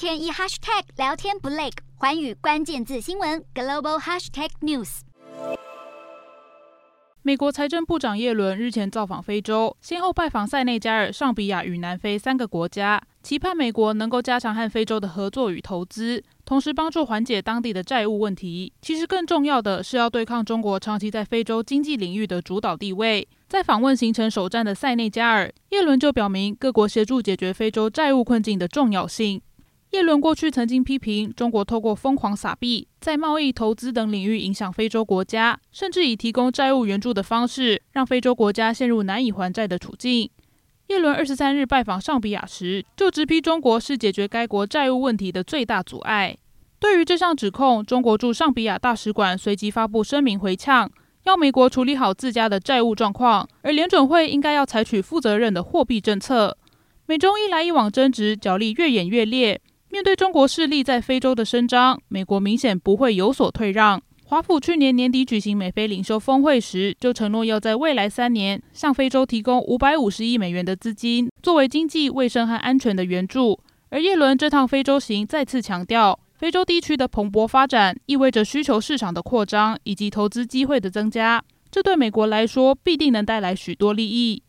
天一 hashtag 聊天不累，寰宇关键字新闻 global hashtag news。美国财政部长耶伦日前造访非洲，先后拜访塞内加尔、上比亚与南非三个国家，期盼美国能够加强和非洲的合作与投资，同时帮助缓解当地的债务问题。其实更重要的是要对抗中国长期在非洲经济领域的主导地位。在访问行程首站的塞内加尔，叶伦就表明各国协助解决非洲债务困境的重要性。叶伦过去曾经批评中国透过疯狂撒币，在贸易、投资等领域影响非洲国家，甚至以提供债务援助的方式，让非洲国家陷入难以还债的处境。叶伦二十三日拜访尚比亚时，就直批中国是解决该国债务问题的最大阻碍。对于这项指控，中国驻尚比亚大使馆随即发布声明回呛。要美国处理好自家的债务状况，而联准会应该要采取负责任的货币政策。美中一来一往争执，角力越演越烈。面对中国势力在非洲的伸张，美国明显不会有所退让。华府去年年底举行美非领袖峰会时，就承诺要在未来三年向非洲提供五百五十亿美元的资金，作为经济、卫生和安全的援助。而叶伦这趟非洲行再次强调。非洲地区的蓬勃发展意味着需求市场的扩张以及投资机会的增加，这对美国来说必定能带来许多利益。